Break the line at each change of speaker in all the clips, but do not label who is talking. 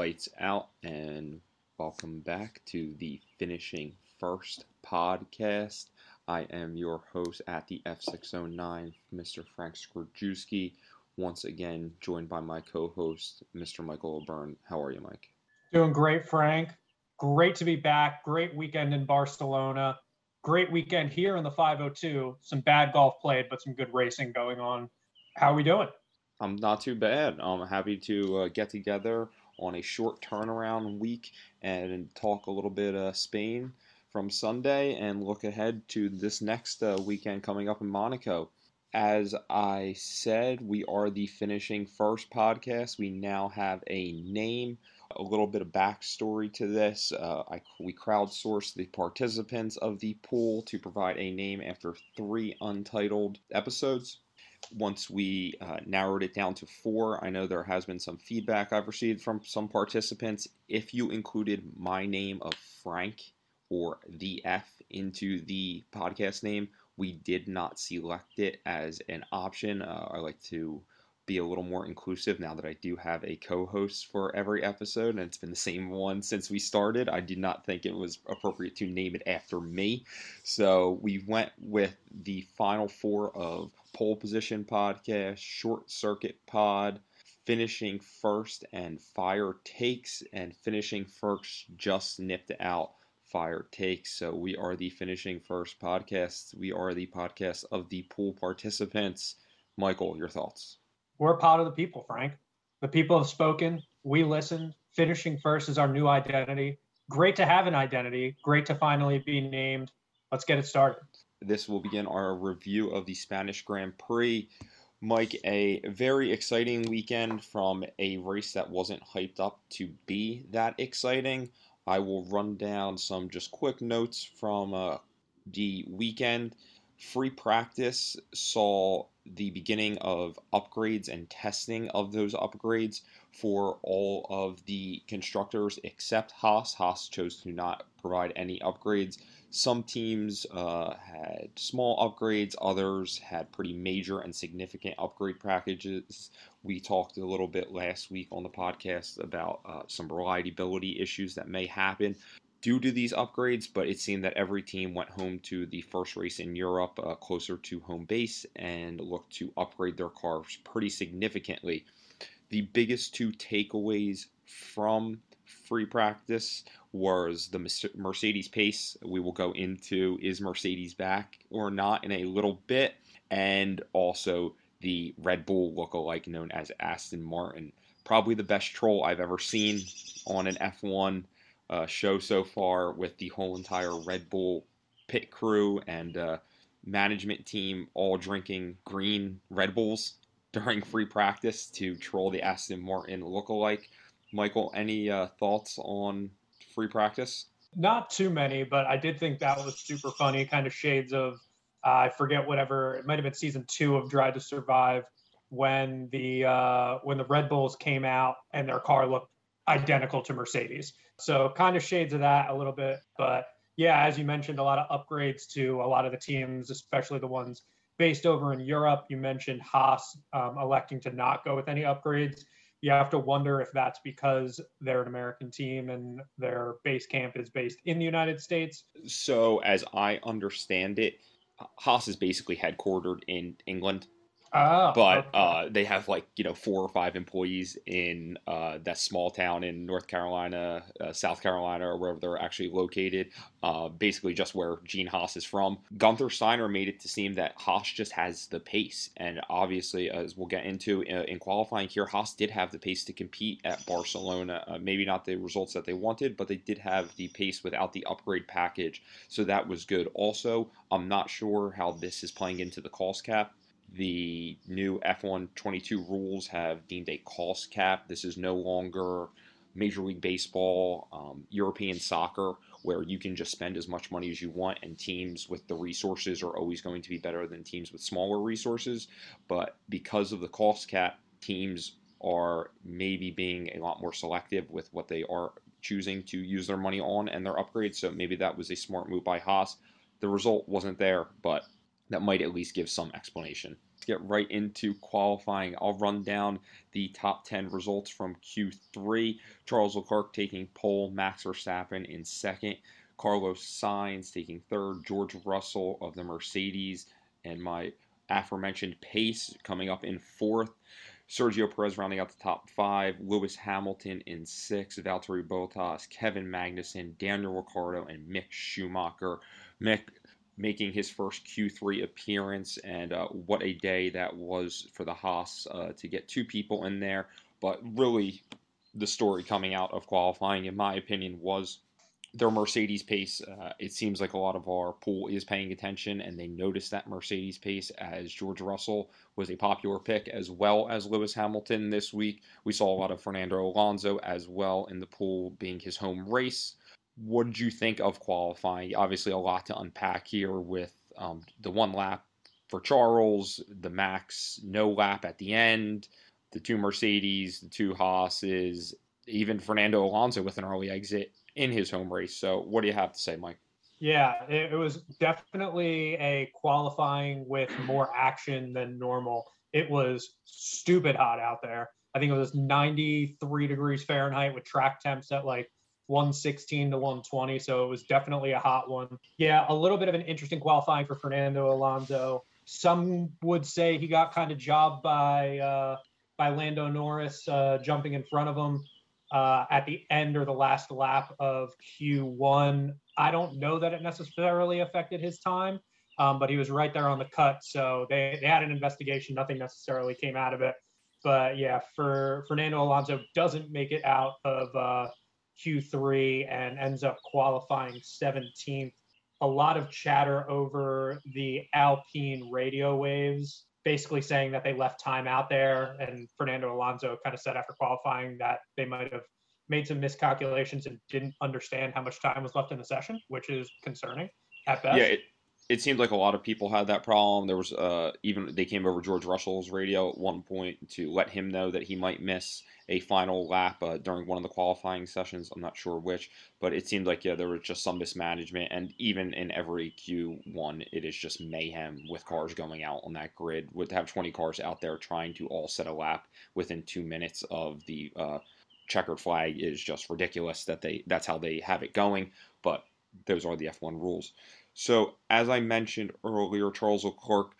Lights out, and welcome back to the Finishing First podcast. I am your host at the F609, Mr. Frank Skorjewski. Once again, joined by my co host, Mr. Michael O'Byrne. How are you, Mike?
Doing great, Frank. Great to be back. Great weekend in Barcelona. Great weekend here in the 502. Some bad golf played, but some good racing going on. How are we doing?
I'm not too bad. I'm happy to uh, get together on a short turnaround week and talk a little bit uh, Spain from Sunday and look ahead to this next uh, weekend coming up in Monaco. As I said, we are the finishing first podcast. We now have a name, a little bit of backstory to this. Uh, I, we crowdsourced the participants of the pool to provide a name after three untitled episodes once we uh, narrowed it down to four, I know there has been some feedback I've received from some participants. If you included my name of Frank or the F into the podcast name, we did not select it as an option. Uh, I like to be a little more inclusive now that I do have a co-host for every episode, and it's been the same one since we started. I did not think it was appropriate to name it after me, so we went with the final four of pole position podcast, short circuit pod, finishing first, and fire takes, and finishing first just nipped out fire takes. So we are the finishing first podcast. We are the podcast of the pool participants. Michael, your thoughts?
We're part of the people, Frank. The people have spoken. We listen. Finishing first is our new identity. Great to have an identity. Great to finally be named. Let's get it started.
This will begin our review of the Spanish Grand Prix. Mike, a very exciting weekend from a race that wasn't hyped up to be that exciting. I will run down some just quick notes from uh, the weekend. Free practice saw the beginning of upgrades and testing of those upgrades for all of the constructors except Haas. Haas chose to not provide any upgrades. Some teams uh, had small upgrades, others had pretty major and significant upgrade packages. We talked a little bit last week on the podcast about uh, some reliability issues that may happen due to these upgrades, but it seemed that every team went home to the first race in Europe uh, closer to home base and looked to upgrade their cars pretty significantly. The biggest two takeaways from free practice was the Mercedes pace. We will go into is Mercedes back or not in a little bit, and also the Red Bull look-alike known as Aston Martin. Probably the best troll I've ever seen on an F1 uh, show so far with the whole entire Red Bull pit crew and uh, management team all drinking green Red Bulls during free practice to troll the Aston Martin lookalike. Michael, any uh, thoughts on free practice?
Not too many, but I did think that was super funny. Kind of shades of uh, I forget whatever it might have been season two of Drive to Survive when the uh, when the Red Bulls came out and their car looked identical to Mercedes. So kind of shades of that a little bit. But yeah, as you mentioned, a lot of upgrades to a lot of the teams, especially the ones based over in Europe. You mentioned Haas um, electing to not go with any upgrades. You have to wonder if that's because they're an American team and their base camp is based in the United States.
So, as I understand it, Haas is basically headquartered in England
Oh,
but okay. uh, they have like you know four or five employees in uh, that small town in North Carolina, uh, South Carolina, or wherever they're actually located. Uh, basically, just where Gene Haas is from. Gunther Steiner made it to seem that Haas just has the pace, and obviously, as we'll get into uh, in qualifying here, Haas did have the pace to compete at Barcelona. Uh, maybe not the results that they wanted, but they did have the pace without the upgrade package, so that was good. Also, I'm not sure how this is playing into the cost cap the new F1 22 rules have deemed a cost cap. This is no longer Major League Baseball, um, European soccer, where you can just spend as much money as you want, and teams with the resources are always going to be better than teams with smaller resources. But because of the cost cap, teams are maybe being a lot more selective with what they are choosing to use their money on and their upgrades. So maybe that was a smart move by Haas. The result wasn't there, but that might at least give some explanation. Let's get right into qualifying. I'll run down the top 10 results from Q3. Charles Leclerc taking pole, Max Verstappen in second, Carlos Sainz taking third, George Russell of the Mercedes, and my aforementioned pace coming up in fourth. Sergio Perez rounding out the top five, Lewis Hamilton in six, Valtteri Bottas, Kevin Magnussen, Daniel Ricciardo, and Mick Schumacher. Mick making his first Q3 appearance, and uh, what a day that was for the Haas uh, to get two people in there. But really, the story coming out of qualifying, in my opinion, was their Mercedes pace. Uh, it seems like a lot of our pool is paying attention and they noticed that Mercedes pace as George Russell was a popular pick as well as Lewis Hamilton this week. We saw a lot of Fernando Alonso as well in the pool being his home race. What did you think of qualifying? Obviously, a lot to unpack here with um, the one lap for Charles, the Max no lap at the end, the two Mercedes, the two Haas's, even Fernando Alonso with an early exit in his home race. So, what do you have to say, Mike?
Yeah, it, was definitely a qualifying with more action than normal. It was stupid hot out there. I think it was 93 degrees Fahrenheit with track temps at like 116 to 120. So it was definitely a hot one. Yeah, a little bit of an interesting qualifying for Fernando Alonso. Some would say he got kind of jobbed by uh, by Lando Norris uh, jumping in front of him uh, at the end or the last lap of Q1. I don't know that it necessarily affected his time, um, but he was right there on the cut. So they, they had an investigation. Nothing necessarily came out of it. But yeah, for Fernando Alonso doesn't make it out of uh, Q3 and ends up qualifying 17th. A lot of chatter over the Alpine radio waves basically saying that they left time out there. And Fernando Alonso kind of said after qualifying that they might have made some miscalculations and didn't understand how much time was left in the session, which is concerning at best.
Yeah, it, it seemed like a lot of people had that problem. There was uh, even they came over George Russell's radio at one point to let him know that he might miss a final lap uh, during one of the qualifying sessions. I'm not sure which, but it seemed like yeah there was just some mismanagement, and even in every Q1, it is just mayhem with cars going out on that grid. Would have 20 cars out there trying to all set a lap within two minutes of the uh, checkered flag is just ridiculous. That they that's how they have it going, but those are the F1 rules. So, as I mentioned earlier, Charles Leclerc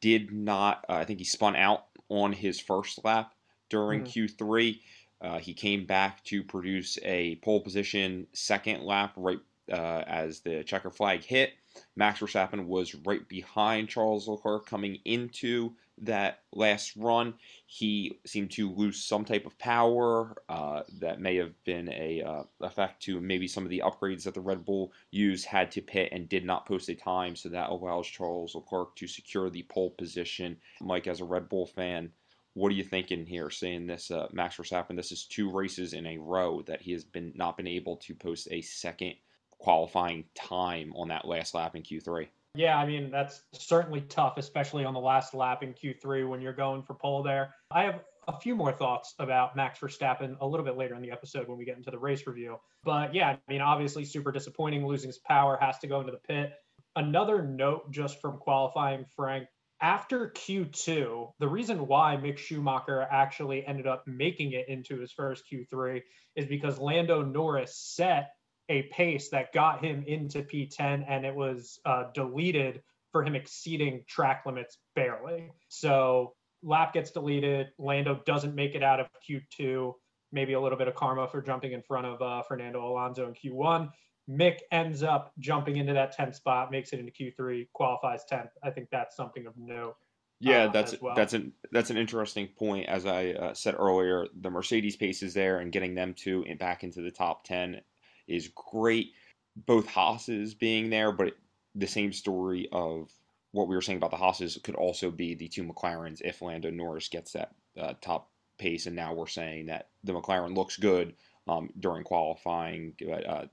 did not, uh, I think he spun out on his first lap during mm-hmm. Q3. Uh, he came back to produce a pole position second lap right uh, as the checker flag hit. Max Verstappen was right behind Charles Leclerc coming into that last run. He seemed to lose some type of power. Uh, that may have been a uh, effect to maybe some of the upgrades that the Red Bull used had to pit and did not post a time, so that allows Charles Leclerc to secure the pole position. Mike, as a Red Bull fan, what are you thinking here? Seeing this, uh, Max Verstappen, this is two races in a row that he has been not been able to post a second qualifying time on that last lap in Q3.
Yeah, I mean, that's certainly tough, especially on the last lap in Q3 when you're going for pole there. I have a few more thoughts about Max Verstappen a little bit later in the episode when we get into the race review. But yeah, I mean, obviously super disappointing losing his power, has to go into the pit. Another note just from qualifying, Frank, after Q2, the reason why Mick Schumacher actually ended up making it into his first Q3 is because Lando Norris set a pace that got him into P10 and it was uh, deleted for him exceeding track limits barely. So lap gets deleted. Lando doesn't make it out of Q2. Maybe a little bit of karma for jumping in front of uh, Fernando Alonso in Q1. Mick ends up jumping into that 10th spot, makes it into Q3, qualifies 10th. I think that's something of note.
Yeah, uh, that's well. that's an that's an interesting point. As I uh, said earlier, the Mercedes pace is there, and getting them to back into the top 10 is great. Both Haas's being there, but the same story of what we were saying about the Haas's could also be the two McLarens if Lando Norris gets that uh, top pace. And now we're saying that the McLaren looks good um, during qualifying, but uh,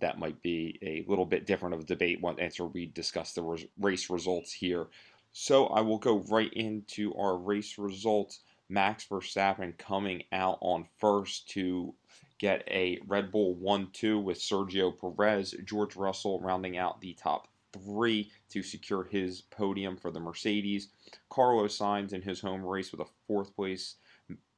that might be a little bit different of a debate once we discuss the race results here. So I will go right into our race results. Max Verstappen coming out on first to get a Red Bull 1 2 with Sergio Perez, George Russell rounding out the top three to secure his podium for the Mercedes. Carlos Sainz in his home race with a fourth place.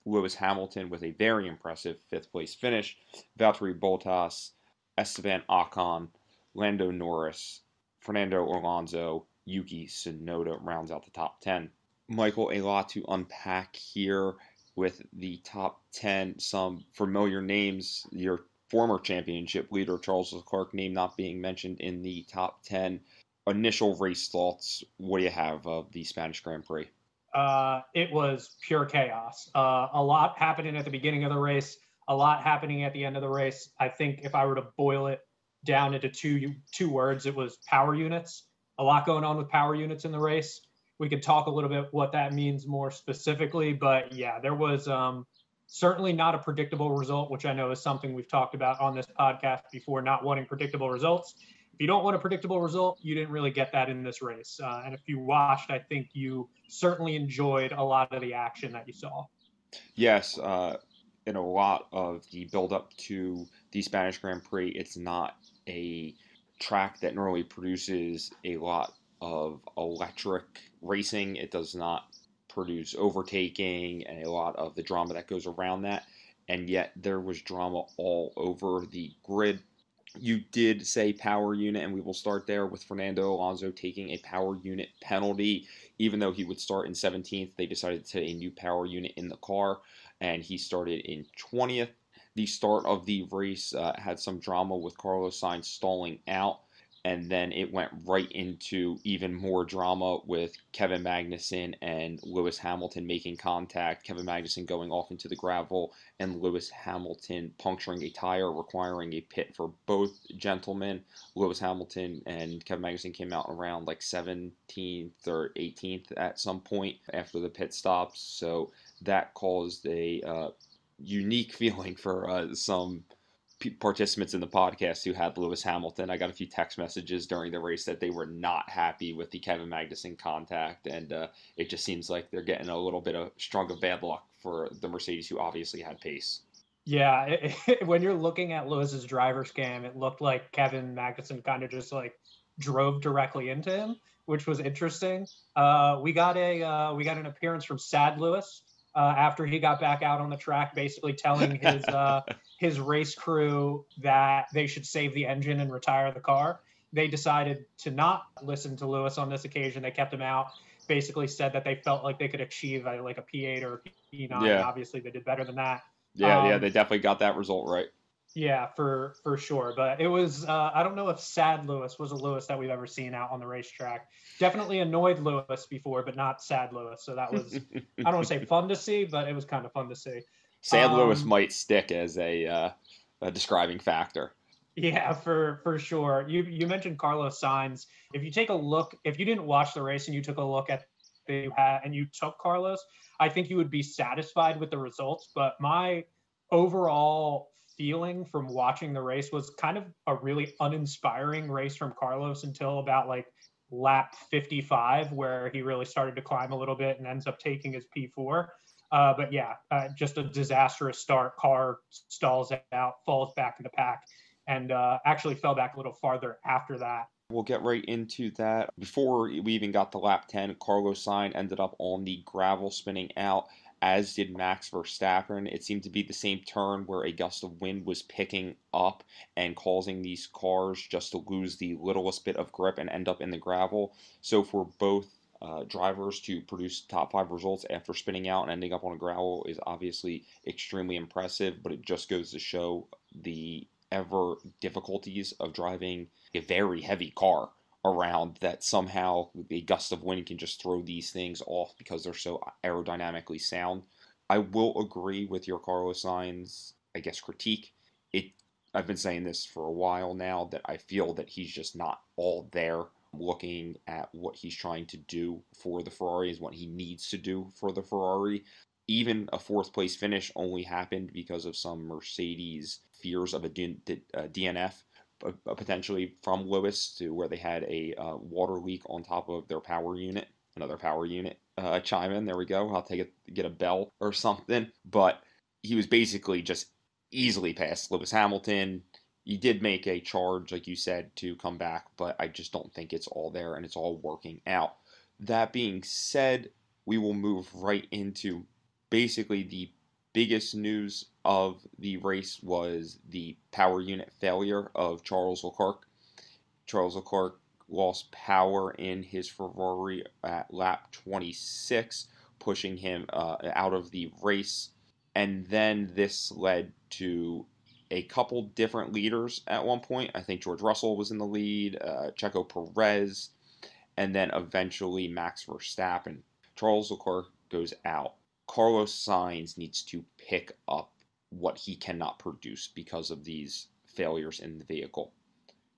Lewis Hamilton with a very impressive fifth place finish. Valtteri Bottas, Esteban Ocon, Lando Norris, Fernando Alonso, Yuki Tsunoda rounds out the top 10. Michael, a lot to unpack here with the top 10. Some familiar names. Your former championship leader, Charles Leclerc, name not being mentioned in the top 10. Initial race thoughts. What do you have of the Spanish Grand Prix?
Uh, it was pure chaos. Uh, a lot happening at the beginning of the race, a lot happening at the end of the race. I think if I were to boil it down into two two words, it was power units. A lot going on with power units in the race we could talk a little bit what that means more specifically. But yeah, there was um, certainly not a predictable result, which I know is something we've talked about on this podcast before, not wanting predictable results. If you don't want a predictable result, you didn't really get that in this race. Uh, and if you watched, I think you certainly enjoyed a lot of the action that you saw.
Yes, uh, in a lot of the build up to the Spanish Grand Prix, it's not a track that normally produces a lot of electric racing. It does not produce overtaking and a lot of the drama that goes around that. And yet there was drama all over the grid. You did say power unit, and we will start there with Fernando Alonso taking a power unit penalty. Even though he would start in 17th, they decided to a new power unit in the car, and he started in 20th. The start of the race uh, had some drama with Carlos Sainz stalling out and then it went right into even more drama with Kevin Magnussen and Lewis Hamilton making contact. Kevin Magnussen going off into the gravel, and Lewis Hamilton puncturing a tire, requiring a pit for both gentlemen. Lewis Hamilton and Kevin Magnussen came out around like 17th or 18th at some point after the pit stops, so that caused a uh, unique feeling for uh, some participants in the podcast who had Lewis Hamilton. I got a few text messages during the race that they were not happy with the Kevin Magnussen contact, and uh, it just seems like they're getting a little bit of strong of bad luck for the Mercedes, who obviously had pace.
Yeah, it, it, when you're looking at Lewis's driver cam, it looked like Kevin Magnussen kind of just like drove directly into him, which was interesting. Uh, we got a uh, we got an appearance from Sad Lewis uh, after he got back out on the track, basically telling his uh, his race crew that they should save the engine and retire the car. They decided to not listen to Lewis on this occasion. They kept him out. Basically, said that they felt like they could achieve a, like a P8 or a P9. Yeah. Obviously, they did better than that.
Yeah, um, yeah, they definitely got that result right.
Yeah, for for sure. But it was uh, I don't know if sad Lewis was a Lewis that we've ever seen out on the racetrack. Definitely annoyed Lewis before, but not sad Lewis. So that was I don't want to say fun to see, but it was kind of fun to see.
Sad um, Lewis might stick as a, uh, a describing factor.
Yeah, for for sure. You you mentioned Carlos Sainz. If you take a look, if you didn't watch the race and you took a look at the and you took Carlos, I think you would be satisfied with the results. But my overall feeling from watching the race was kind of a really uninspiring race from Carlos until about like lap 55, where he really started to climb a little bit and ends up taking his P4. Uh, but yeah, uh, just a disastrous start. Car stalls out, falls back in the pack, and uh, actually fell back a little farther after that.
We'll get right into that. Before we even got to lap 10, Carlos Sainz ended up on the gravel spinning out as did Max Verstappen. It seemed to be the same turn where a gust of wind was picking up and causing these cars just to lose the littlest bit of grip and end up in the gravel. So for both uh, drivers to produce top five results after spinning out and ending up on a gravel is obviously extremely impressive, but it just goes to show the ever difficulties of driving a very heavy car around that somehow a gust of wind can just throw these things off because they're so aerodynamically sound. I will agree with your Carlos Sainz, I guess, critique. It I've been saying this for a while now that I feel that he's just not all there looking at what he's trying to do for the Ferrari is what he needs to do for the Ferrari. Even a fourth place finish only happened because of some Mercedes fears of a DNF uh, potentially from Lewis to where they had a uh, water leak on top of their power unit, another power unit uh, chime in. There we go. I'll take it, get a bell or something. But he was basically just easily past Lewis Hamilton, he did make a charge, like you said, to come back, but I just don't think it's all there and it's all working out. That being said, we will move right into basically the biggest news of the race was the power unit failure of Charles Leclerc. Charles Leclerc lost power in his Ferrari at lap 26, pushing him uh, out of the race. And then this led to a couple different leaders at one point. I think George Russell was in the lead, uh, Checo Perez, and then eventually Max Verstappen. Charles Leclerc goes out. Carlos Sainz needs to pick up what he cannot produce because of these failures in the vehicle.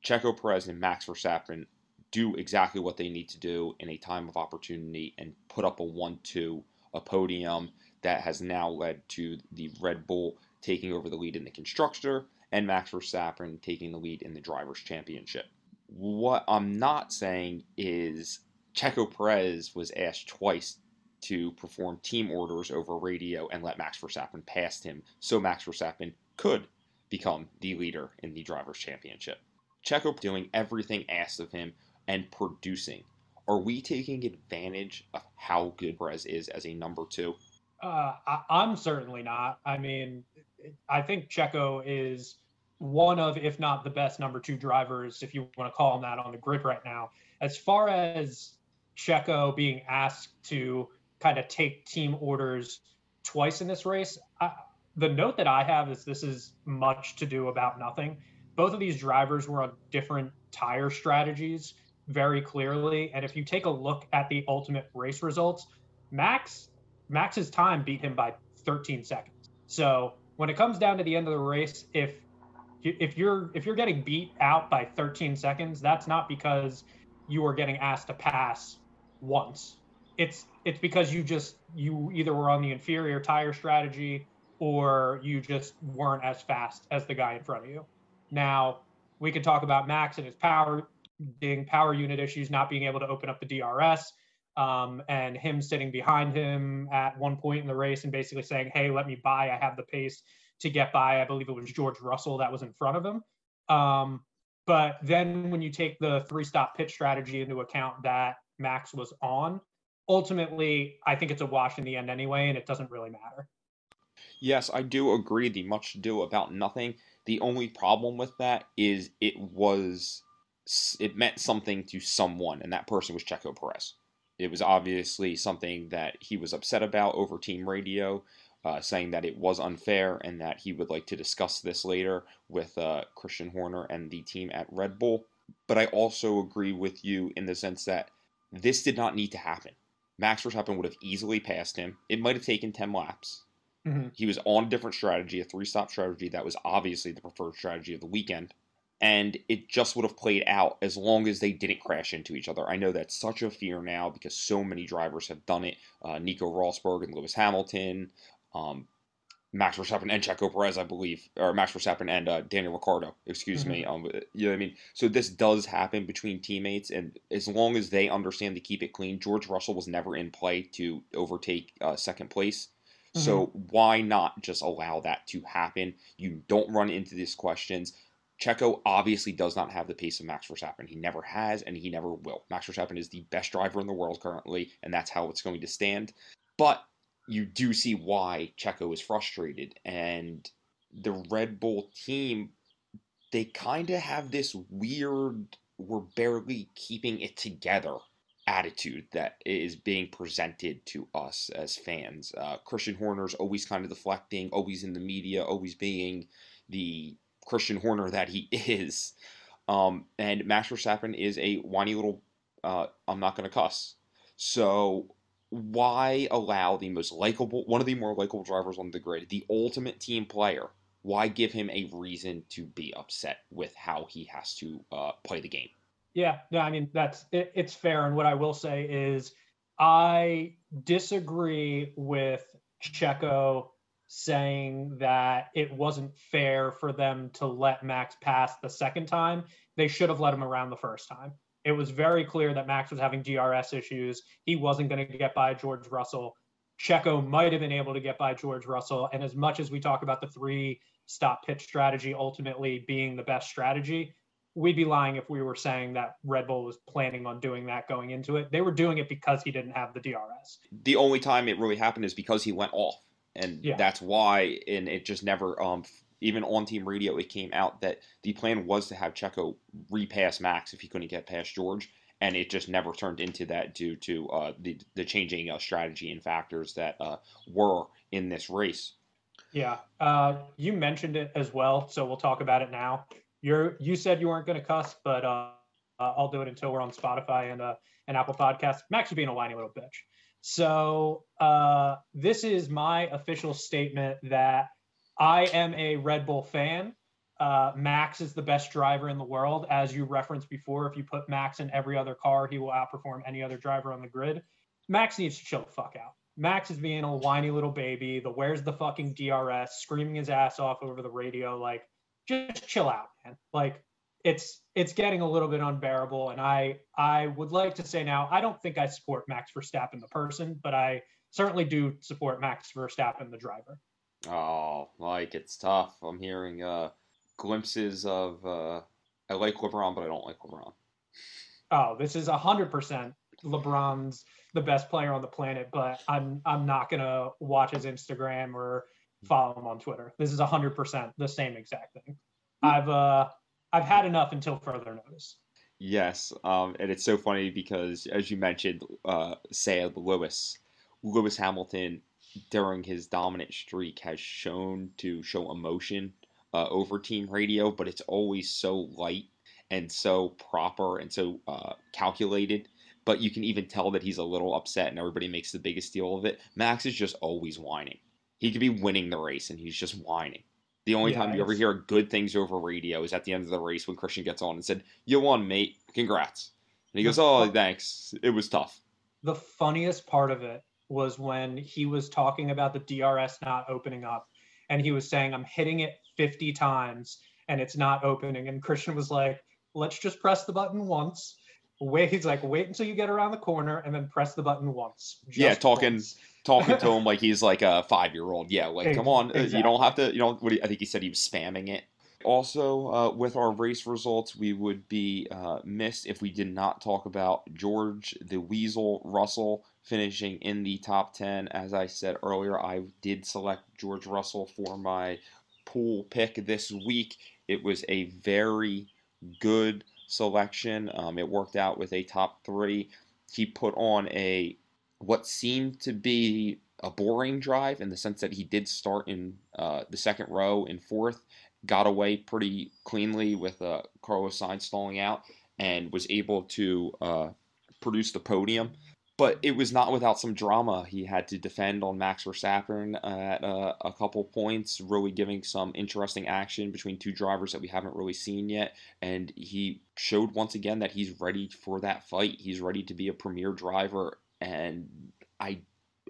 Checo Perez and Max Verstappen do exactly what they need to do in a time of opportunity and put up a 1 2, a podium that has now led to the Red Bull taking over the lead in the constructor and Max Verstappen taking the lead in the drivers' championship. What I'm not saying is Checo Perez was asked twice to perform team orders over radio and let Max Verstappen past him so Max Verstappen could become the leader in the drivers' championship. Checo doing everything asked of him and producing. Are we taking advantage of how good Perez is as a number two?
Uh, I, am certainly not. I mean, I think Checo is one of, if not the best number two drivers, if you want to call him that, on the grid right now. As far as Checo being asked to kind of take team orders twice in this race, I, the note that I have is this is much to do about nothing. Both of these drivers were on different tire strategies very clearly. And if you take a look at the ultimate race results, Max Max's time beat him by 13 seconds. So when it comes down to the end of the race, if if you're if you're getting beat out by 13 seconds, that's not because you are getting asked to pass once. It's it's because you just you either were on the inferior tire strategy or you just weren't as fast as the guy in front of you. Now we could talk about Max and his power being power unit issues, not being able to open up the DRS um, and him sitting behind him at one point in the race and basically saying, "Hey, let me by. I have the pace to get by." I believe it was George Russell that was in front of him. Um, but then when you take the three-stop pit strategy into account that Max was on, ultimately, I think it's a wash in the end anyway, and it doesn't really matter.
Yes, I do agree. The much to do about nothing. The only problem with that is it was it meant something to someone, and that person was Checo Perez it was obviously something that he was upset about over team radio, uh, saying that it was unfair and that he would like to discuss this later with uh, Christian Horner and the team at Red Bull. But I also agree with you in the sense that this did not need to happen. Max Verstappen would have easily passed him. It might have taken 10 laps. Mm-hmm. He was on a different strategy, a three stop strategy that was obviously the preferred strategy of the weekend and it just would have played out as long as they didn't crash into each other. I know that's such a fear now because so many drivers have done it. Uh, Nico Rosberg and Lewis Hamilton, um, Max Verstappen and Checo Perez, I believe, or Max Verstappen and uh, Daniel Ricciardo, excuse mm-hmm. me. Um, you know what I mean? So this does happen between teammates, and as long as they understand to keep it clean, George Russell was never in play to overtake uh, second place. Mm-hmm. So why not just allow that to happen? You don't run into these questions. Checo obviously does not have the pace of Max Verstappen. He never has, and he never will. Max Verstappen is the best driver in the world currently, and that's how it's going to stand. But you do see why Checo is frustrated, and the Red Bull team, they kind of have this weird, we're barely keeping it together attitude that is being presented to us as fans. Uh, Christian Horner's always kind of deflecting, always in the media, always being the Christian Horner that he is. Um, and Max Verstappen is a whiny little, uh, I'm not going to cuss. So why allow the most likable, one of the more likable drivers on the grid, the ultimate team player, why give him a reason to be upset with how he has to uh, play the game?
Yeah, no, I mean that's it, it's fair. And what I will say is, I disagree with Checo saying that it wasn't fair for them to let Max pass the second time. They should have let him around the first time. It was very clear that Max was having DRS issues. He wasn't going to get by George Russell. Checo might have been able to get by George Russell. And as much as we talk about the three stop pitch strategy ultimately being the best strategy, we'd be lying if we were saying that Red Bull was planning on doing that going into it. They were doing it because he didn't have the DRS.
The only time it really happened is because he went off. And yeah. that's why, and it just never, um, even on team radio, it came out that the plan was to have Checo repass Max if he couldn't get past George. And it just never turned into that due to uh, the, the changing uh, strategy and factors that uh, were in this race.
Yeah. Uh, you mentioned it as well. So we'll talk about it now you're you said you weren't going to cuss, but uh, uh, I'll do it until we're on Spotify and uh, and Apple Podcasts. Max, you're being a whiny little bitch. So uh, this is my official statement that I am a Red Bull fan. Uh, Max is the best driver in the world, as you referenced before. If you put Max in every other car, he will outperform any other driver on the grid. Max needs to chill the fuck out. Max is being a whiny little baby. The where's the fucking DRS, screaming his ass off over the radio. Like, just chill out, man. Like it's it's getting a little bit unbearable. And I I would like to say now, I don't think I support Max Verstappen the person, but I certainly do support Max Verstappen the driver.
Oh, like it's tough. I'm hearing uh glimpses of uh I like LeBron, but I don't like LeBron.
Oh, this is hundred percent LeBron's the best player on the planet, but I'm I'm not gonna watch his Instagram or follow him on Twitter. This is 100% the same exact thing. I've uh I've had enough until further notice.
Yes, um, and it's so funny because as you mentioned, uh, say Lewis, Lewis Hamilton during his dominant streak has shown to show emotion uh, over team radio, but it's always so light and so proper and so uh, calculated. But you can even tell that he's a little upset, and everybody makes the biggest deal of it. Max is just always whining. He could be winning the race and he's just whining. The only yeah, time you ever hear good things over radio is at the end of the race when Christian gets on and said, "You won, mate. Congrats." And he goes, "Oh, thanks. It was tough."
The funniest part of it was when he was talking about the DRS not opening up, and he was saying, "I'm hitting it 50 times and it's not opening," and Christian was like, "Let's just press the button once." Wait, he's like, wait until you get around the corner and then press the button once.
yeah, talking once talking to him like he's like a five year old. Yeah, like come on, exactly. you don't have to. You know, what I think he said he was spamming it. Also, uh, with our race results, we would be uh, missed if we did not talk about George the Weasel Russell finishing in the top 10. As I said earlier, I did select George Russell for my pool pick this week. It was a very good selection. Um, it worked out with a top three. He put on a what seemed to be a boring drive in the sense that he did start in uh, the second row in fourth, got away pretty cleanly with uh, Carlos Sainz stalling out, and was able to uh, produce the podium. But it was not without some drama. He had to defend on Max Verstappen at uh, a couple points, really giving some interesting action between two drivers that we haven't really seen yet. And he showed once again that he's ready for that fight. He's ready to be a premier driver and I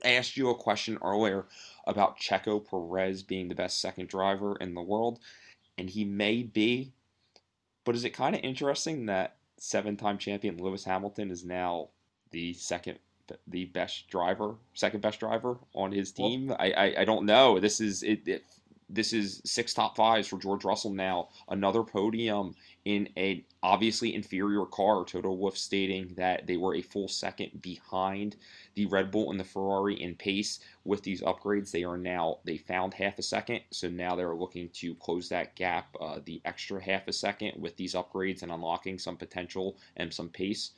asked you a question earlier about Checo Perez being the best second driver in the world, and he may be. But is it kind of interesting that seven-time champion Lewis Hamilton is now the second, the best driver, second best driver on his team? Well, I, I, I don't know. This is it, it this is six top fives for George Russell now. Another podium in a obviously inferior car. Toto Wolff stating that they were a full second behind the Red Bull and the Ferrari in pace. With these upgrades, they are now they found half a second, so now they're looking to close that gap, uh, the extra half a second with these upgrades and unlocking some potential and some pace.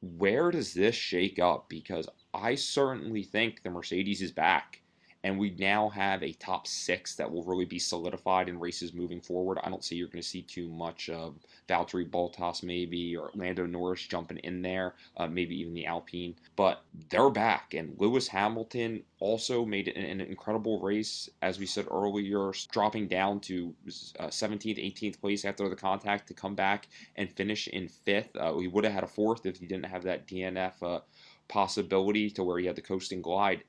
Where does this shake up? Because I certainly think the Mercedes is back and we now have a top six that will really be solidified in races moving forward. I don't see you're going to see too much of Valtteri Bottas maybe or Lando Norris jumping in there, uh, maybe even the Alpine, but they're back. And Lewis Hamilton also made an, an incredible race, as we said earlier, dropping down to uh, 17th, 18th place after the contact to come back and finish in fifth. Uh, he would have had a fourth if he didn't have that DNF uh, possibility to where he had the coasting glide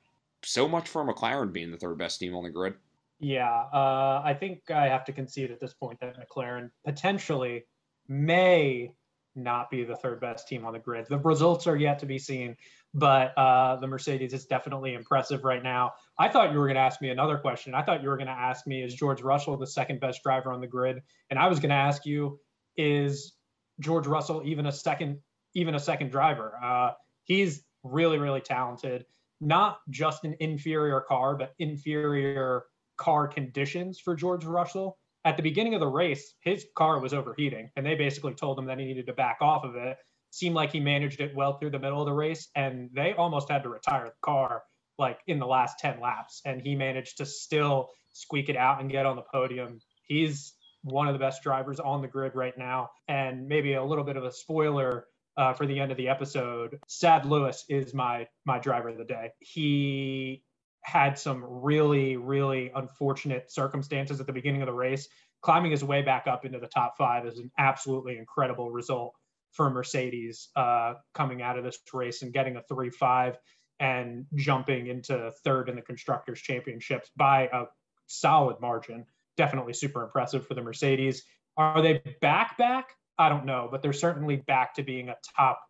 so much for McLaren being the third best team on the grid.
Yeah, uh, I think I have to concede at this point that McLaren potentially may not be the third best team on the grid. The results are yet to be seen, but uh, the Mercedes is definitely impressive right now. I thought you were going to ask me another question. I thought you were going to ask me, is George Russell the second best driver on the grid? And I was going to ask you, is George Russell even a second, even a second driver? Uh, he's really, really talented. Not just an inferior car, but inferior car conditions for George Russell. At the beginning of the race, his car was overheating, and they basically told him that he needed to back off of it. Seemed like he managed it well through the middle of the race, and they almost had to retire the car like in the last 10 laps, and he managed to still squeak it out and get on the podium. He's one of the best drivers on the grid right now, and maybe a little bit of a spoiler uh, for the end of the episode. Sad Lewis is my my driver of the day. He had some really, really unfortunate circumstances at the beginning of the race. Climbing his way back up into the top five is an absolutely incredible result for Mercedes uh, coming out of this race and getting a 3 5 and jumping into third in the Constructors' Championships by a solid margin. Definitely super impressive for the Mercedes. Are they back, back? I don't know, but they're certainly back to being a top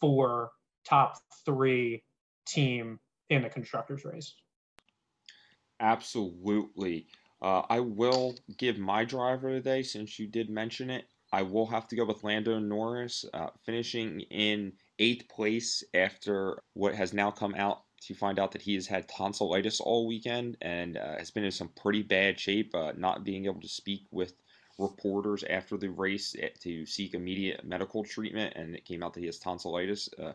four, top three team in the Constructors' race.
Absolutely. Uh, I will give my driver today since you did mention it. I will have to go with Lando Norris, uh, finishing in eighth place after what has now come out to find out that he has had tonsillitis all weekend and uh, has been in some pretty bad shape, uh, not being able to speak with reporters after the race eh, to seek immediate medical treatment, and it came out that he has tonsillitis. Uh,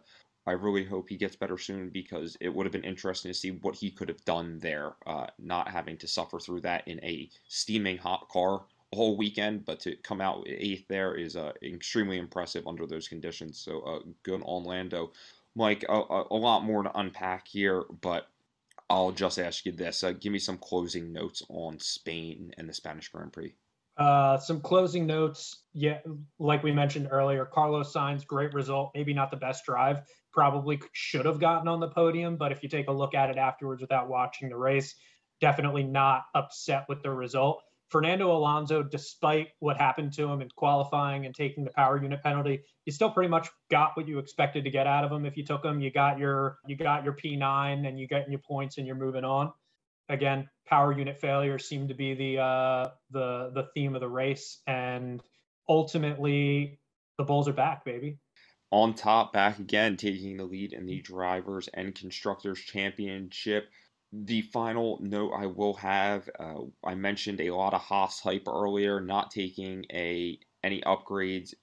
I really hope he gets better soon because it would have been interesting to see what he could have done there, uh, not having to suffer through that in a steaming hot car all weekend. But to come out eighth there is uh, extremely impressive under those conditions. So uh, good on Lando. Mike, a, a, lot more to unpack here, but I'll just ask you this: uh, give me some closing notes on Spain and the Spanish Grand Prix.
Uh, some closing notes. Yeah, like we mentioned earlier, Carlos Sainz great result. Maybe not the best drive. Probably should have gotten on the podium, but if you take a look at it afterwards without watching the race, definitely not upset with the result. Fernando Alonso, despite what happened to him in qualifying and taking the power unit penalty, you still pretty much got what you expected to get out of him. If you took him, you got your you got your P9 and you get your points and you're moving on again, power unit failure seemed to be the uh, the the theme of the race, and ultimately, the Bulls are back, baby.
On top, back again, taking the lead in the drivers and constructors championship. The final note I will have, uh, I mentioned a lot of Haas hype earlier, not taking a any upgrades.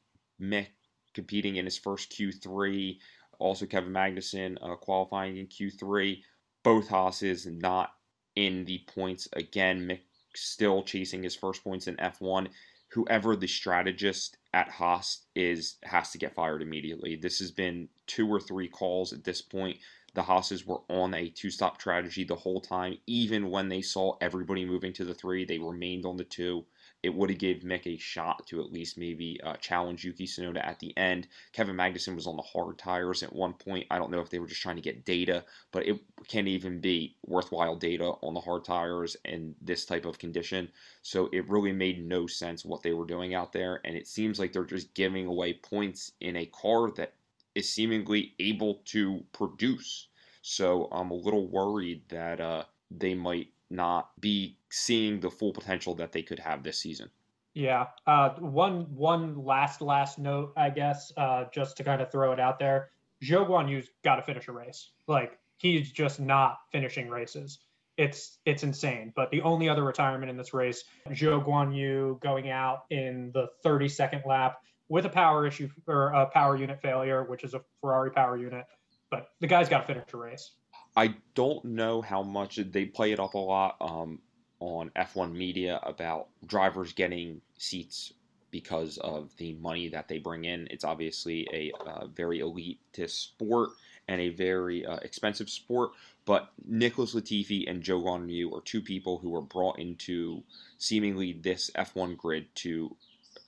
Mick competing in his first Q3. Also, Kevin Magnussen uh, qualifying in Q3. Both Haas's not in the points. Again, Mick still chasing his first points in F1. Whoever the strategist at Haas is has to get fired immediately. This has been two or three calls at this point. The Haas's were on a two stop strategy the whole time. Even when they saw everybody moving to the three, they remained on the two it would have gave Mick a shot to at least maybe uh, challenge Yuki Tsunoda at the end. Kevin Magnussen was on the hard tires at one point. I don't know if they were just trying to get data, but it can't even be worthwhile data on the hard tires in this type of condition. So it really made no sense what they were doing out there, and it seems like they're just giving away points in a car that is seemingly able to produce. So I'm a little worried that uh, they might not be seeing the full potential that they could have this season.
Yeah. Uh, one one last last note, I guess, uh, just to kind of throw it out there. Zhou Guanyu's got to finish a race. Like he's just not finishing races. It's it's insane. But the only other retirement in this race, Zhou Guanyu going out in the 32nd lap with a power issue or a power unit failure, which is a Ferrari power unit. But the guy's got to finish a race.
I don't know how much they play it up a lot um, on F1 media about drivers getting seats because of the money that they bring in. It's obviously a uh, very elitist sport and a very uh, expensive sport. But Nicholas Latifi and Guanyu are two people who were brought into seemingly this F1 grid to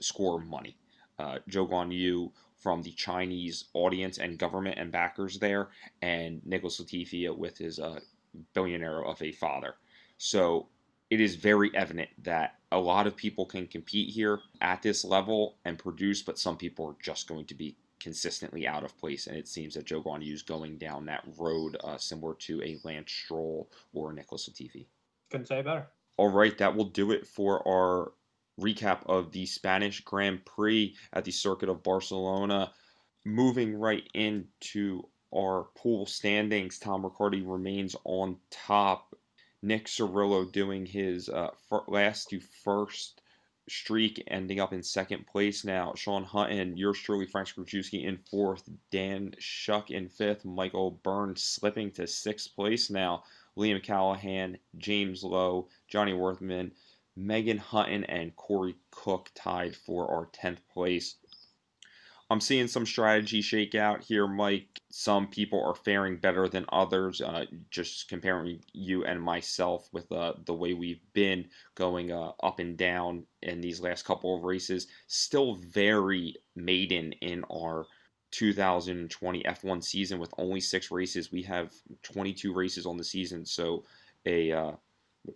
score money. Uh, Guanyu from the Chinese audience and government and backers there, and Nicholas Latifi with his uh, billionaire of a father. So it is very evident that a lot of people can compete here at this level and produce, but some people are just going to be consistently out of place. And it seems that Zhou Guanyu is going down that road uh, similar to a Lance Stroll or Nicholas Latifi.
Couldn't say better.
All right, that will do it for our recap of the Spanish Grand Prix at the Circuit of Barcelona. Moving right into our pool standings, Tom Riccardi remains on top. Nick Cirillo doing his uh, last to first streak, ending up in second place now. Sean Hutton, yours truly, Frank Skrzycki in fourth. Dan Shuck in fifth. Michael Byrne slipping to sixth place now. Liam Callahan, James Lowe, Johnny Worthman, Megan Hutton, and Corey Cook tied for our 10th place. I'm seeing some strategy shake out here, Mike. Some people are faring better than others. Uh, just comparing you and myself with uh, the way we've been going uh, up and down in these last couple of races. Still very maiden in our 2020 F1 season with only six races. We have 22 races on the season, so a uh,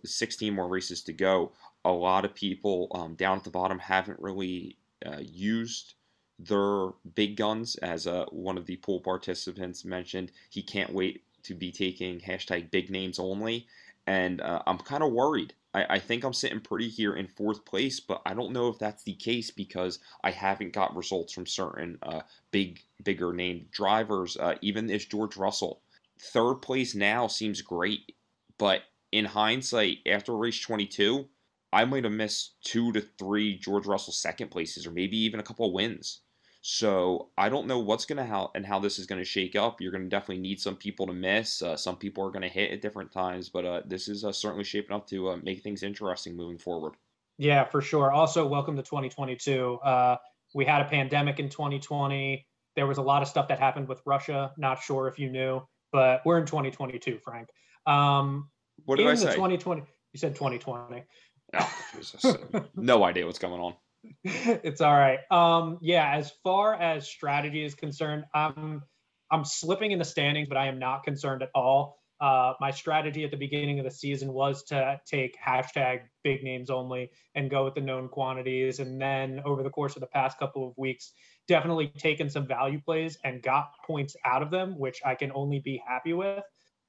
16 more races to go. A lot of people um, down at the bottom haven't really uh, used their big guns, as uh, one of the pool participants mentioned. He can't wait to be taking hashtag big names only. And uh, I'm kind of worried. I, I, think I'm sitting pretty here in fourth place, but I don't know if that's the case because I haven't got results from certain uh, big, bigger named drivers. Uh, even this George Russell, third place now seems great, but in hindsight, after race 22, I might have missed two to three George Russell second places, or maybe even a couple of wins. So I don't know what's going to how and how this is going to shake up. You're going to definitely need some people to miss. Uh, some people are going to hit at different times, but uh, this is uh, certainly shaping up to uh, make things interesting moving forward.
Yeah, for sure. Also, welcome to 2022. Uh, we had a pandemic in 2020. There was a lot of stuff that happened with Russia. Not sure if you knew, but we're in 2022, Frank. Um,
what did
in
I say?
2020. You said 2020.
Oh, Jesus. no idea what's going on.
It's all right. Um, yeah, as far as strategy is concerned, I'm I'm slipping in the standings, but I am not concerned at all. Uh, my strategy at the beginning of the season was to take hashtag big names only and go with the known quantities. And then over the course of the past couple of weeks, definitely taken some value plays and got points out of them, which I can only be happy with.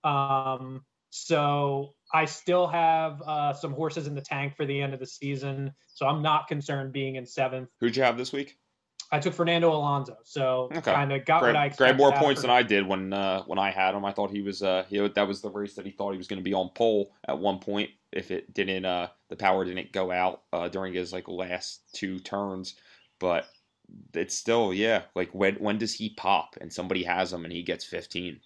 Um, so I still have uh, some horses in the tank for the end of the season, so I'm not concerned being in seventh.
Who'd you have this week?
I took Fernando Alonso, so
okay.
kind of got
Grab,
what I
grabbed more points than I did when uh, when I had him. I thought he was uh, he, that was the race that he thought he was going to be on pole at one point if it didn't uh, the power didn't go out uh, during his like last two turns, but it's still yeah like when when does he pop and somebody has him and he gets 15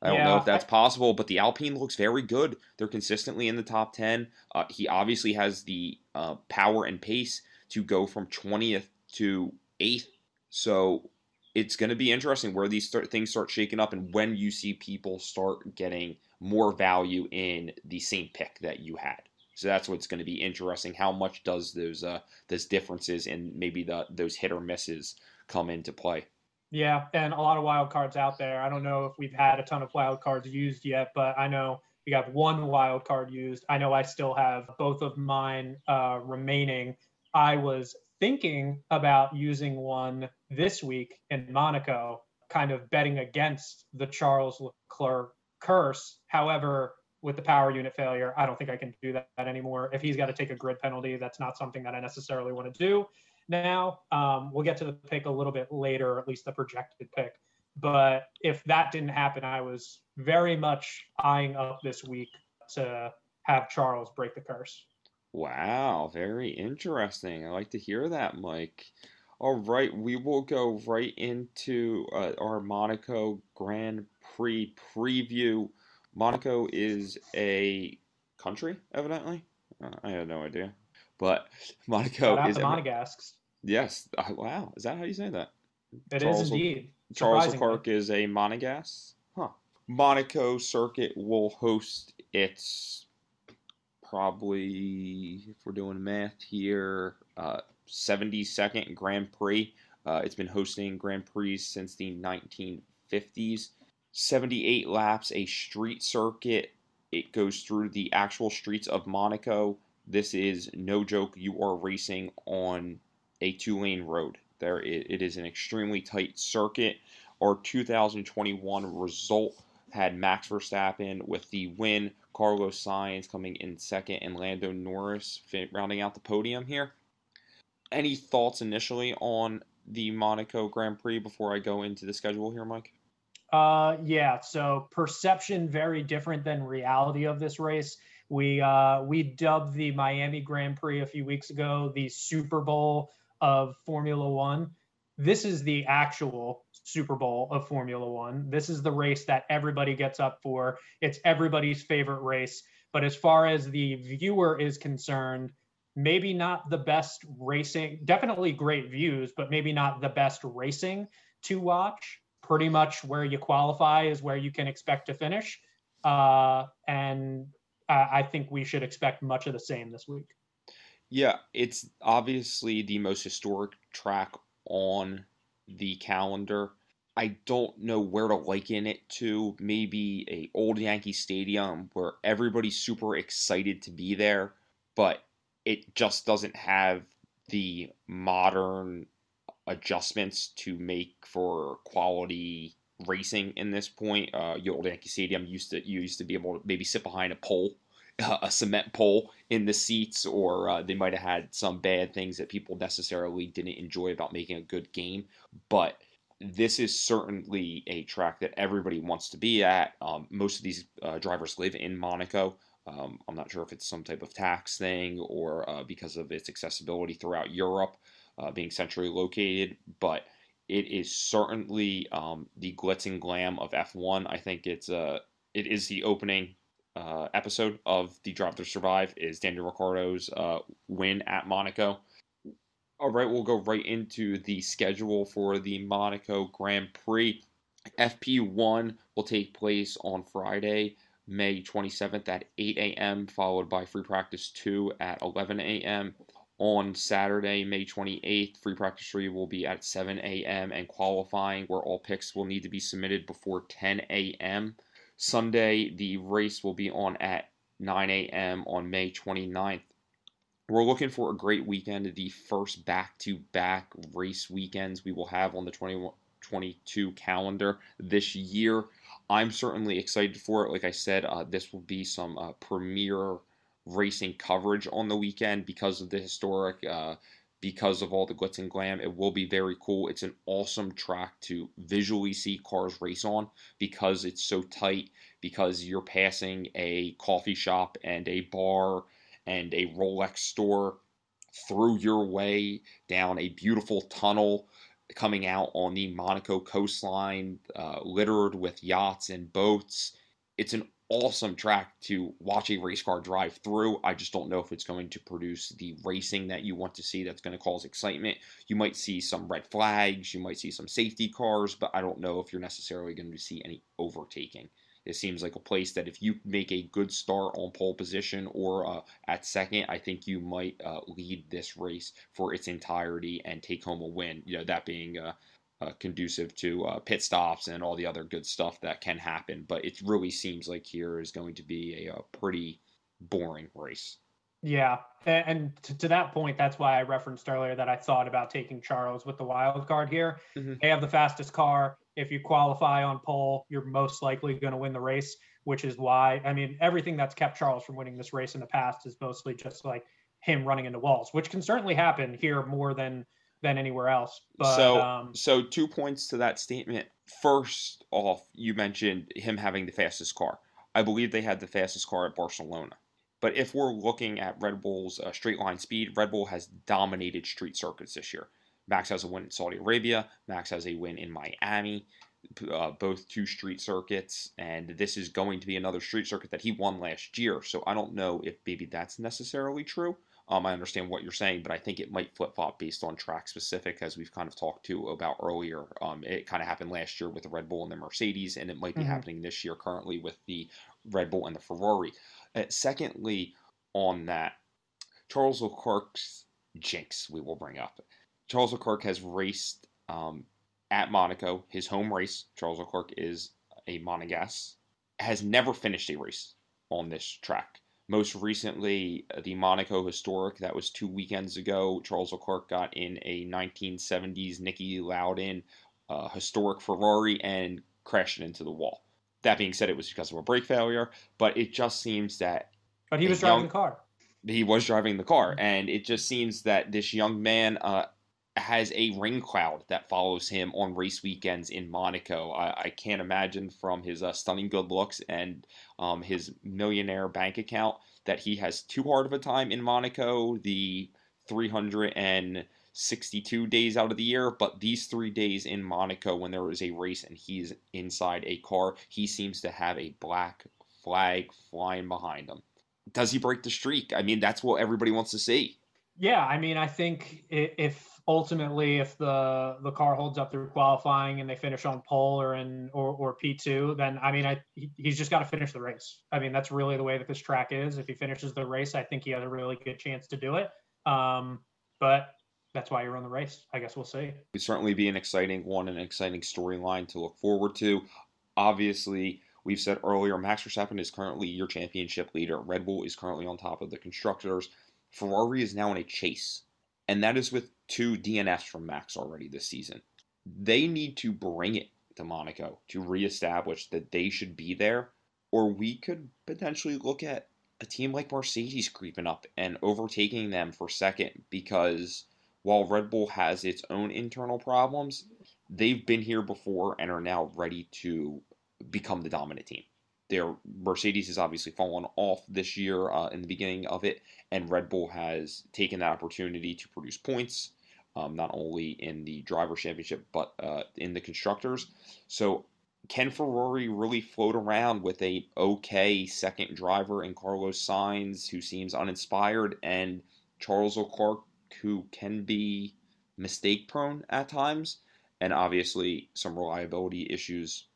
I don't yeah, know if that's possible, but the Alpine looks very good. They're consistently in the top 10. Uh, he obviously has the uh, power and pace to go from 20th to 8th. So it's going to be interesting where these start, things start shaking up and when you see people start getting more value in the same pick that you had. So that's what's going to be interesting. How much does those uh, those differences and maybe the those hit or misses come into play?
Yeah, and a lot of wild cards out there. I don't know if we've had a ton of wild cards used yet, but I know we got one wild card used. I know I still have both of mine uh, remaining. I was thinking about using one this week in Monaco, kind of betting against the Charles Leclerc curse. However, with the power unit failure, I don't think I can do that anymore. If he's got to take a grid penalty, that's not something that I necessarily want to do now. Um, we'll get to the pick a little bit later, at least the projected pick. But if that didn't happen, I was very much eyeing up this week to have Charles break the curse.
Wow, very interesting. I like to hear that, Mike. All right, we will go right into uh, our Monaco Grand Prix preview. Monaco is a country, evidently. Uh, I had no idea, but Monaco is
the Monegasques.
Yes. Uh, wow. Is that how you say that?
It Charles is indeed.
Charles Leclerc is a Monegasque. Huh. Monaco Circuit will host its probably, if we're doing math here, uh, 72nd Grand Prix. Uh, it's been hosting Grand Prix since the 1950s. 78 laps, a street circuit, It goes through the actual streets of Monaco. This is no joke. You are racing on a two lane road. There, it, it is an extremely tight circuit. Our 2021 result had Max Verstappen with the win, Carlos Sainz coming in second, and Lando Norris rounding out the podium here. Any thoughts initially on the Monaco Grand Prix before I go into the schedule here, Mike?
Uh, yeah. So perception very different than reality of this race. We uh, we dubbed the Miami Grand Prix a few weeks ago the Super Bowl of Formula One. This is the actual Super Bowl of Formula One. This is the race that everybody gets up for. It's everybody's favorite race. But as far as the viewer is concerned, maybe not the best racing, definitely great views, but maybe not the best racing to watch. Pretty much where you qualify is where you can expect to finish. Uh, and Uh, I think we should expect much of the same this week.
Yeah, it's obviously the most historic track on the calendar. I don't know where to liken it to. Maybe a old Yankee Stadium where everybody's super excited to be there, but it just doesn't have the modern adjustments to make for quality racing in this point. Uh, your old Yankee Stadium used to you used to be able to maybe sit behind a pole a cement pole in the seats, or uh, they might have had some bad things that people necessarily didn't enjoy about making a good game. But this is certainly a track that everybody wants to be at. Um, most of these uh, drivers live in Monaco. Um, I'm not sure if it's some type of tax thing or uh, because of its accessibility throughout Europe, uh, being centrally located, but it is certainly um, the glitz and glam of F1. I think it's uh, it is the opening uh, episode of the Drive to Survive is Daniel Ricciardo's uh, win at Monaco. All right, we'll go right into the schedule for the Monaco Grand Prix. FP1 will take place on Friday, May 27th at 8 a.m., followed by Free Practice 2 at 11 a.m. On Saturday, May 28th, Free Practice 3 will be at 7 a.m., and qualifying, where all picks will need to be submitted before 10 a.m. Sunday, the race will be on at 9 a.m. on May 29th. We're looking for a great weekend, the first back to back race weekends we will have on the 2022 calendar this year. I'm certainly excited for it. Like I said, uh, this will be some uh, premier racing coverage on the weekend because of the historic uh, because of all the glitz and glam. It will be very cool. It's an awesome track to visually see cars race on because it's so tight, because you're passing a coffee shop and a bar and a Rolex store through your way down a beautiful tunnel coming out on the Monaco coastline, uh, littered with yachts and boats. It's an awesome track to watch a race car drive through. I just don't know if it's going to produce the racing that you want to see that's going to cause excitement. You might see some red flags, you might see some safety cars, but I don't know if you're necessarily going to see any overtaking. It seems like a place that if you make a good start on pole position or uh, at second, I think you might uh, lead this race for its entirety and take home a win. You know, that being uh, uh, conducive to uh, pit stops and all the other good stuff that can happen. But it really seems like here is going to be a, a pretty boring race.
Yeah, and to, to, that point, that's why I referenced earlier that I thought about taking Charles with the wild card here. Mm-hmm. They have the fastest car. If you qualify on pole, you're most likely going to win the race, which is why I mean everything that's kept Charles from winning this race in the past is mostly just like him running into walls, which can certainly happen here more than than anywhere else. But,
so, um, so two points to that statement. First off, you mentioned him having the fastest car. I believe they had the fastest car at Barcelona. But if we're looking at Red Bull's uh, straight line speed, Red Bull has dominated street circuits this year. Max has a win in Saudi Arabia. Max has a win in Miami, uh, both two street circuits. And this is going to be another street circuit that he won last year. So I don't know if maybe that's necessarily true. Um, I understand what you're saying, but I think it might flip flop based on track specific, as we've kind of talked to about earlier. Um, it kind of happened last year with the Red Bull and the Mercedes, and it might be mm-hmm. happening this year currently with the Red Bull and the Ferrari. Uh, secondly, on that, Charles Leclerc's jinx we will bring up. Charles Leclerc has raced um, at Monaco, his home race. Charles Leclerc is a Monegasque, has never finished a race on this track. Most recently, uh, the Monaco Historic, that was two weekends ago. Charles Leclerc got in a 1970s Niki Lauda uh, historic Ferrari and crashed it into the wall. That being said, it was because of a brake failure, but it just seems that.
But he was driving young, the car.
He was driving the car, and it just seems that this young man uh, has a ring cloud that follows him on race weekends in Monaco. I, I can't imagine from his uh, stunning good looks and um, his millionaire bank account that he has too hard of a time in Monaco. The 362 days out of the year, but these three days in Monaco when there is a race and he's inside a car, he seems to have a black flag flying behind him. Does he break the streak? I mean, that's what everybody wants to see.
Yeah, I mean, I think if ultimately if the the car holds up through qualifying and they finish on pole or in or, or P2 then I mean I he, he's just got to finish the race. I mean that's really the way that this track is. If he finishes the race, I think he has a really good chance to do it. Um, but that's why you're on the race. I guess we'll see.
It would certainly be an exciting one, an exciting storyline to look forward to. Obviously, we've said earlier, Max Verstappen is currently your championship leader. Red Bull is currently on top of the constructors. Ferrari is now in a chase and that is with two DNFs from Max already this season. They need to bring it to Monaco to reestablish that they should be there, or we could potentially look at a team like Mercedes creeping up and overtaking them for second because while Red Bull has its own internal problems, they've been here before and are now ready to become the dominant team their Mercedes has obviously fallen off this year uh, in the beginning of it, and Red Bull has taken that opportunity to produce points, um, not only in the driver championship but uh, in the constructors. So, can Ferrari really float around with a okay second driver in Carlos Sainz, who seems uninspired, and Charles Leclerc, who can be mistake prone at times, and obviously some reliability issues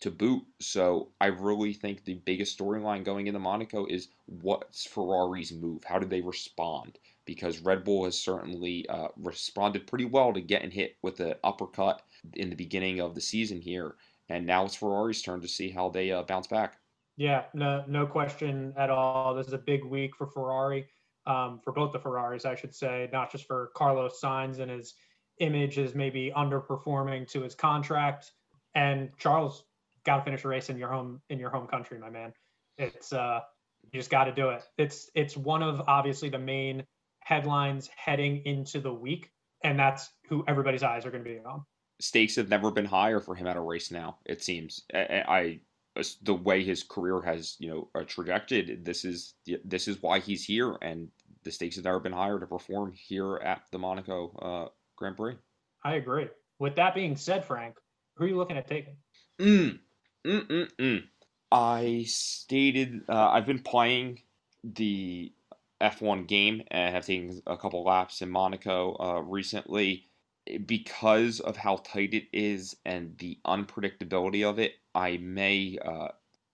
to boot. So I really think the biggest storyline going into Monaco is what's Ferrari's move? How do they respond? Because Red Bull has certainly uh, responded pretty well to getting hit with the uppercut in the beginning of the season here, and now it's Ferrari's turn to see how they uh, bounce back.
Yeah, no, no question at all. This is a big week for Ferrari, um, for both the Ferraris, I should say, not just for Carlos Sainz and his image is maybe underperforming to his contract, and Charles got to finish a race in your home in your home country, my man. It's uh, you just got to do it. It's it's one of obviously the main headlines heading into the week, and that's who everybody's eyes are going to be on.
Stakes have never been higher for him at a race now. It seems. I, I the way his career has you know trajected. This is this is why he's here, and the stakes have never been higher to perform here at the Monaco uh, Grand Prix.
I agree. With that being said, Frank, who are you looking at taking?
Mm, Mm-mm-mm. I stated uh, I've been playing the F1 game and have taken a couple laps in Monaco uh, recently. Because of how tight it is and the unpredictability of it, I may uh,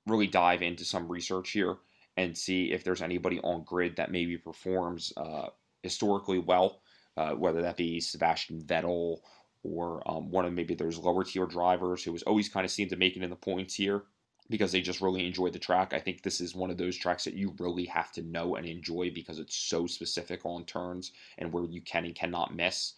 really dive into some research here and see if there's anybody on grid that maybe performs uh, historically well, uh, whether that be Sebastian Vettel or um, one of maybe those lower tier drivers who has always kind of seemed to make it in the points here because they just really enjoy the track. I think this is one of those tracks that you really have to know and enjoy because it's so specific on turns and where you can and cannot miss.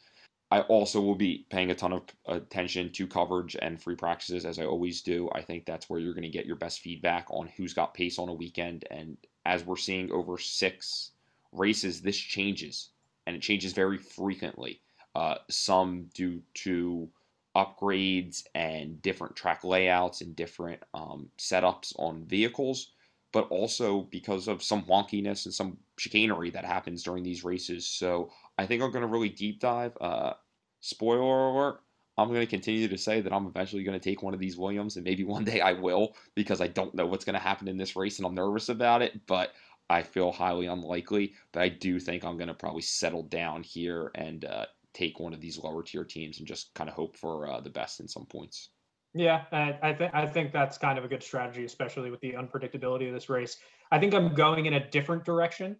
I also will be paying a ton of attention to coverage and free practices as I always do. I think that's where you're going to get your best feedback on who's got pace on a weekend. And as we're seeing over six races, this changes and it changes very frequently uh, some due to upgrades and different track layouts and different um, setups on vehicles, but also because of some wonkiness and some chicanery that happens during these races. So I think I'm going to really deep dive. Uh, spoiler alert. I'm going to continue to say that I'm eventually going to take one of these Williams, and maybe one day I will because I don't know what's going to happen in this race and I'm nervous about it. But I feel highly unlikely. But I do think I'm going to probably settle down here and uh, take one of these lower tier teams and just kind of hope for uh, the best in some points.
Yeah, I, I think I think that's kind of a good strategy, especially with the unpredictability of this race. I think I'm going in a different direction,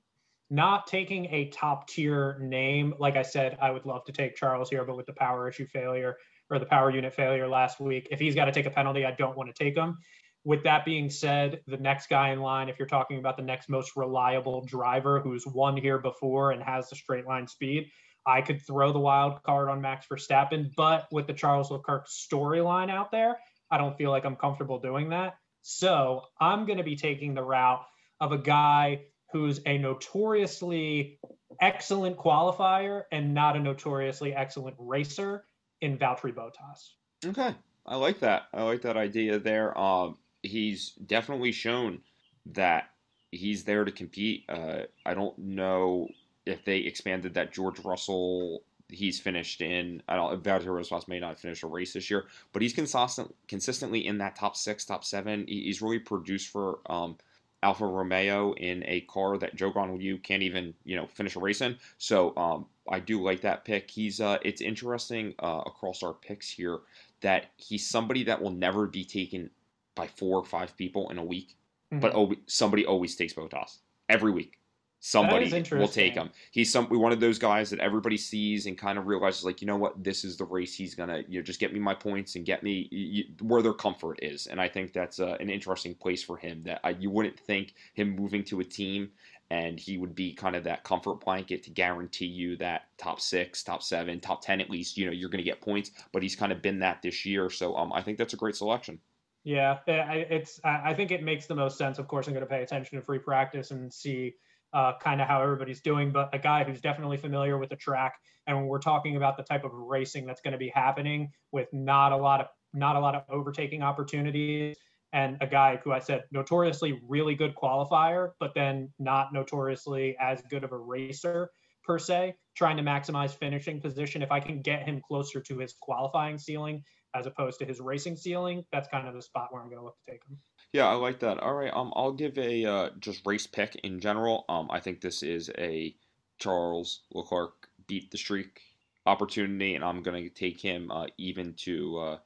not taking a top tier name. Like I said, I would love to take Charles here, but with the power issue failure or the power unit failure last week, if he's got to take a penalty, I don't want to take him. with that being said, the next guy in line, if you're talking about the next most reliable driver who's won here before and has the straight line speed, I could throw the wild card on Max Verstappen. But with the Charles Leclerc storyline out there, I don't feel like I'm comfortable doing that. So I'm going to be taking the route of a guy who's a notoriously excellent qualifier and not a notoriously excellent racer in Valtteri Bottas.
Okay. I like that. I like that idea there. Um, he's definitely shown that he's there to compete. Uh, I don't know if they expanded that George Russell. He's finished in. I don't. Valtteri Bottas may not finish a race this year, but he's consistent, consistently in that top six, top seven. He's really produced for um, Alfa Romeo in a car that Zhou Guanyu can't even you know finish a race in. So um, I do like that pick. He's. Uh, it's interesting uh, across our picks here that he's somebody that will never be taken by four or five people in a week, mm-hmm. but always, somebody always takes Bottas every week. Somebody will take him. He's some one of those guys that everybody sees and kind of realizes, like, you know what, this is the race he's gonna, you know, just get me my points and get me you, where their comfort is. And I think that's uh, an interesting place for him. That I, you wouldn't think him moving to a team and he would be kind of that comfort blanket to guarantee you that top six, top seven, top ten at least. You know, you're going to get points, but he's kind of been that this year. So um, I think that's a great selection.
Yeah, it's. I think it makes the most sense. Of course, I'm going to pay attention to free practice and see uh, kind of how everybody's doing. But a guy who's definitely familiar with the track, and when we're talking about the type of racing that's going to be happening with not a lot of not a lot of overtaking opportunities, and a guy who I said notoriously really good qualifier, but then not notoriously as good of a racer per se, trying to maximize finishing position. If I can get him closer to his qualifying ceiling as opposed to his racing ceiling, that's kind of the spot where I'm going to look to take him.
Yeah, I like that. All right, um, I'll give a uh, just race pick in general. Um, I think this is a Charles Leclerc beat the streak opportunity, and I'm going to take him uh, even to uh,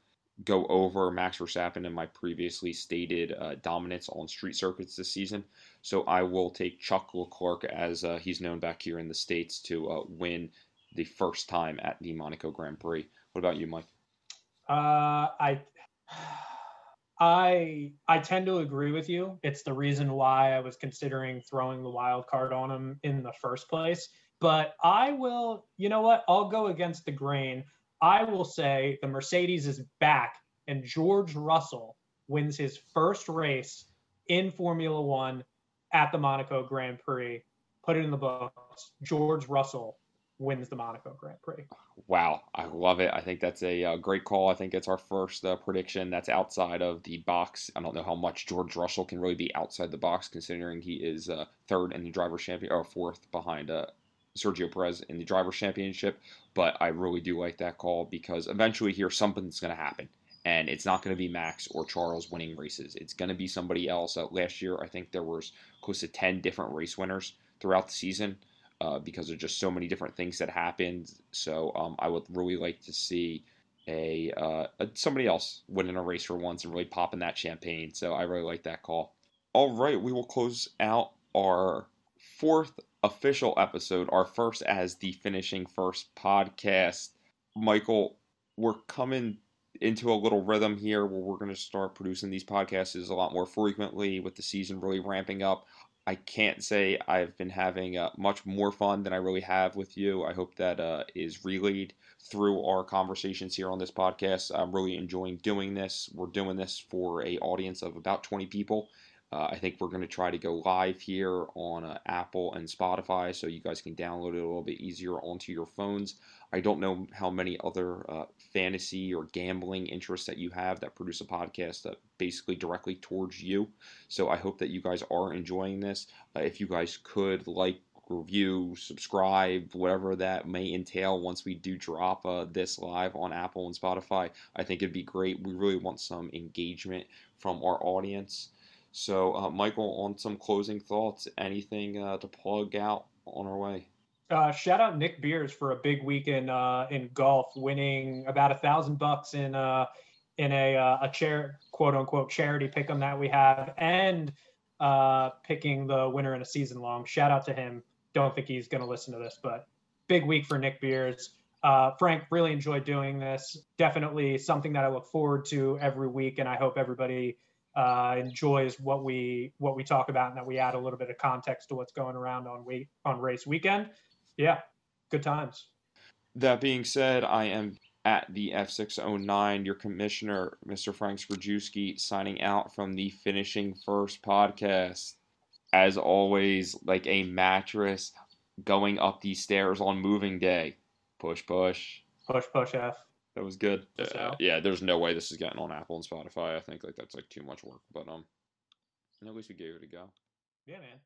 go over Max Verstappen in my previously stated uh, dominance on street circuits this season. So I will take Chuck Leclerc, as uh, he's known back here in the States, to uh, win the first time at the Monaco Grand Prix. What about you, Mike?
Uh, I. I I tend to agree with you. It's the reason why I was considering throwing the wild card on him in the first place. But I will, you know what? I'll go against the grain. I will say the Mercedes is back and George Russell wins his first race in Formula One at the Monaco Grand Prix. Put it in the books. George Russell wins the Monaco Grand Prix.
Wow, I love it. I think that's a uh, great call. I think it's our first uh, prediction that's outside of the box. I don't know how much George Russell can really be outside the box, considering he is uh, third in the driver's champion or fourth behind uh, Sergio Perez in the driver's championship. But I really do like that call because eventually here something's going to happen. And it's not going to be Max or Charles winning races. It's going to be somebody else. Uh, last year, I think there was close to 10 different race winners throughout the season uh, because there's just so many different things that happened. So um, I would really like to see a, uh, a, somebody else winning a race for once and really popping that champagne. So I really like that call. All right, we will close out our fourth official episode, our first as the Finishing First podcast. Michael, we're coming into a little rhythm here where we're going to start producing these podcasts a lot more frequently with the season really ramping up. I can't say I've been having uh, much more fun than I really have with you. I hope that uh, is relayed through our conversations here on this podcast. I'm really enjoying doing this. We're doing this for a audience of about 20 people. Uh, I think we're going to try to go live here on uh, Apple and Spotify so you guys can download it a little bit easier onto your phones. I don't know how many other uh, fantasy or gambling interests that you have that produce a podcast that basically directly towards you. So I hope that you guys are enjoying this. Uh, if you guys could like, review, subscribe, whatever that may entail once we do drop uh, this live on Apple and Spotify, I think it'd be great. We really want some engagement from our audience. So, uh, Michael, on some closing thoughts, anything uh, to plug out on our way?
Uh, shout out Nick Beers for a big week in uh, in golf, winning about a thousand bucks in uh, in a uh, a chair quote unquote charity pick'em that we have, and uh, picking the winner in a season long. Shout out to him. Don't think he's going to listen to this, but big week for Nick Beers. Uh, Frank, really enjoyed doing this. Definitely something that I look forward to every week, and I hope everybody uh, enjoys what we what we talk about and that we add a little bit of context to what's going around on week on race weekend. Yeah, good times.
That being said, I am at the F609, your commissioner, Mr. Frank Skrajewski, signing out from the Finishing First podcast. As always, like a mattress going up these stairs on moving day. Push, push.
Push, push, F.
That was good.
So?
Uh, yeah, there's no way this is getting on Apple and Spotify. I think like that's like too much work, but um, at least we gave it a go.
Yeah, man.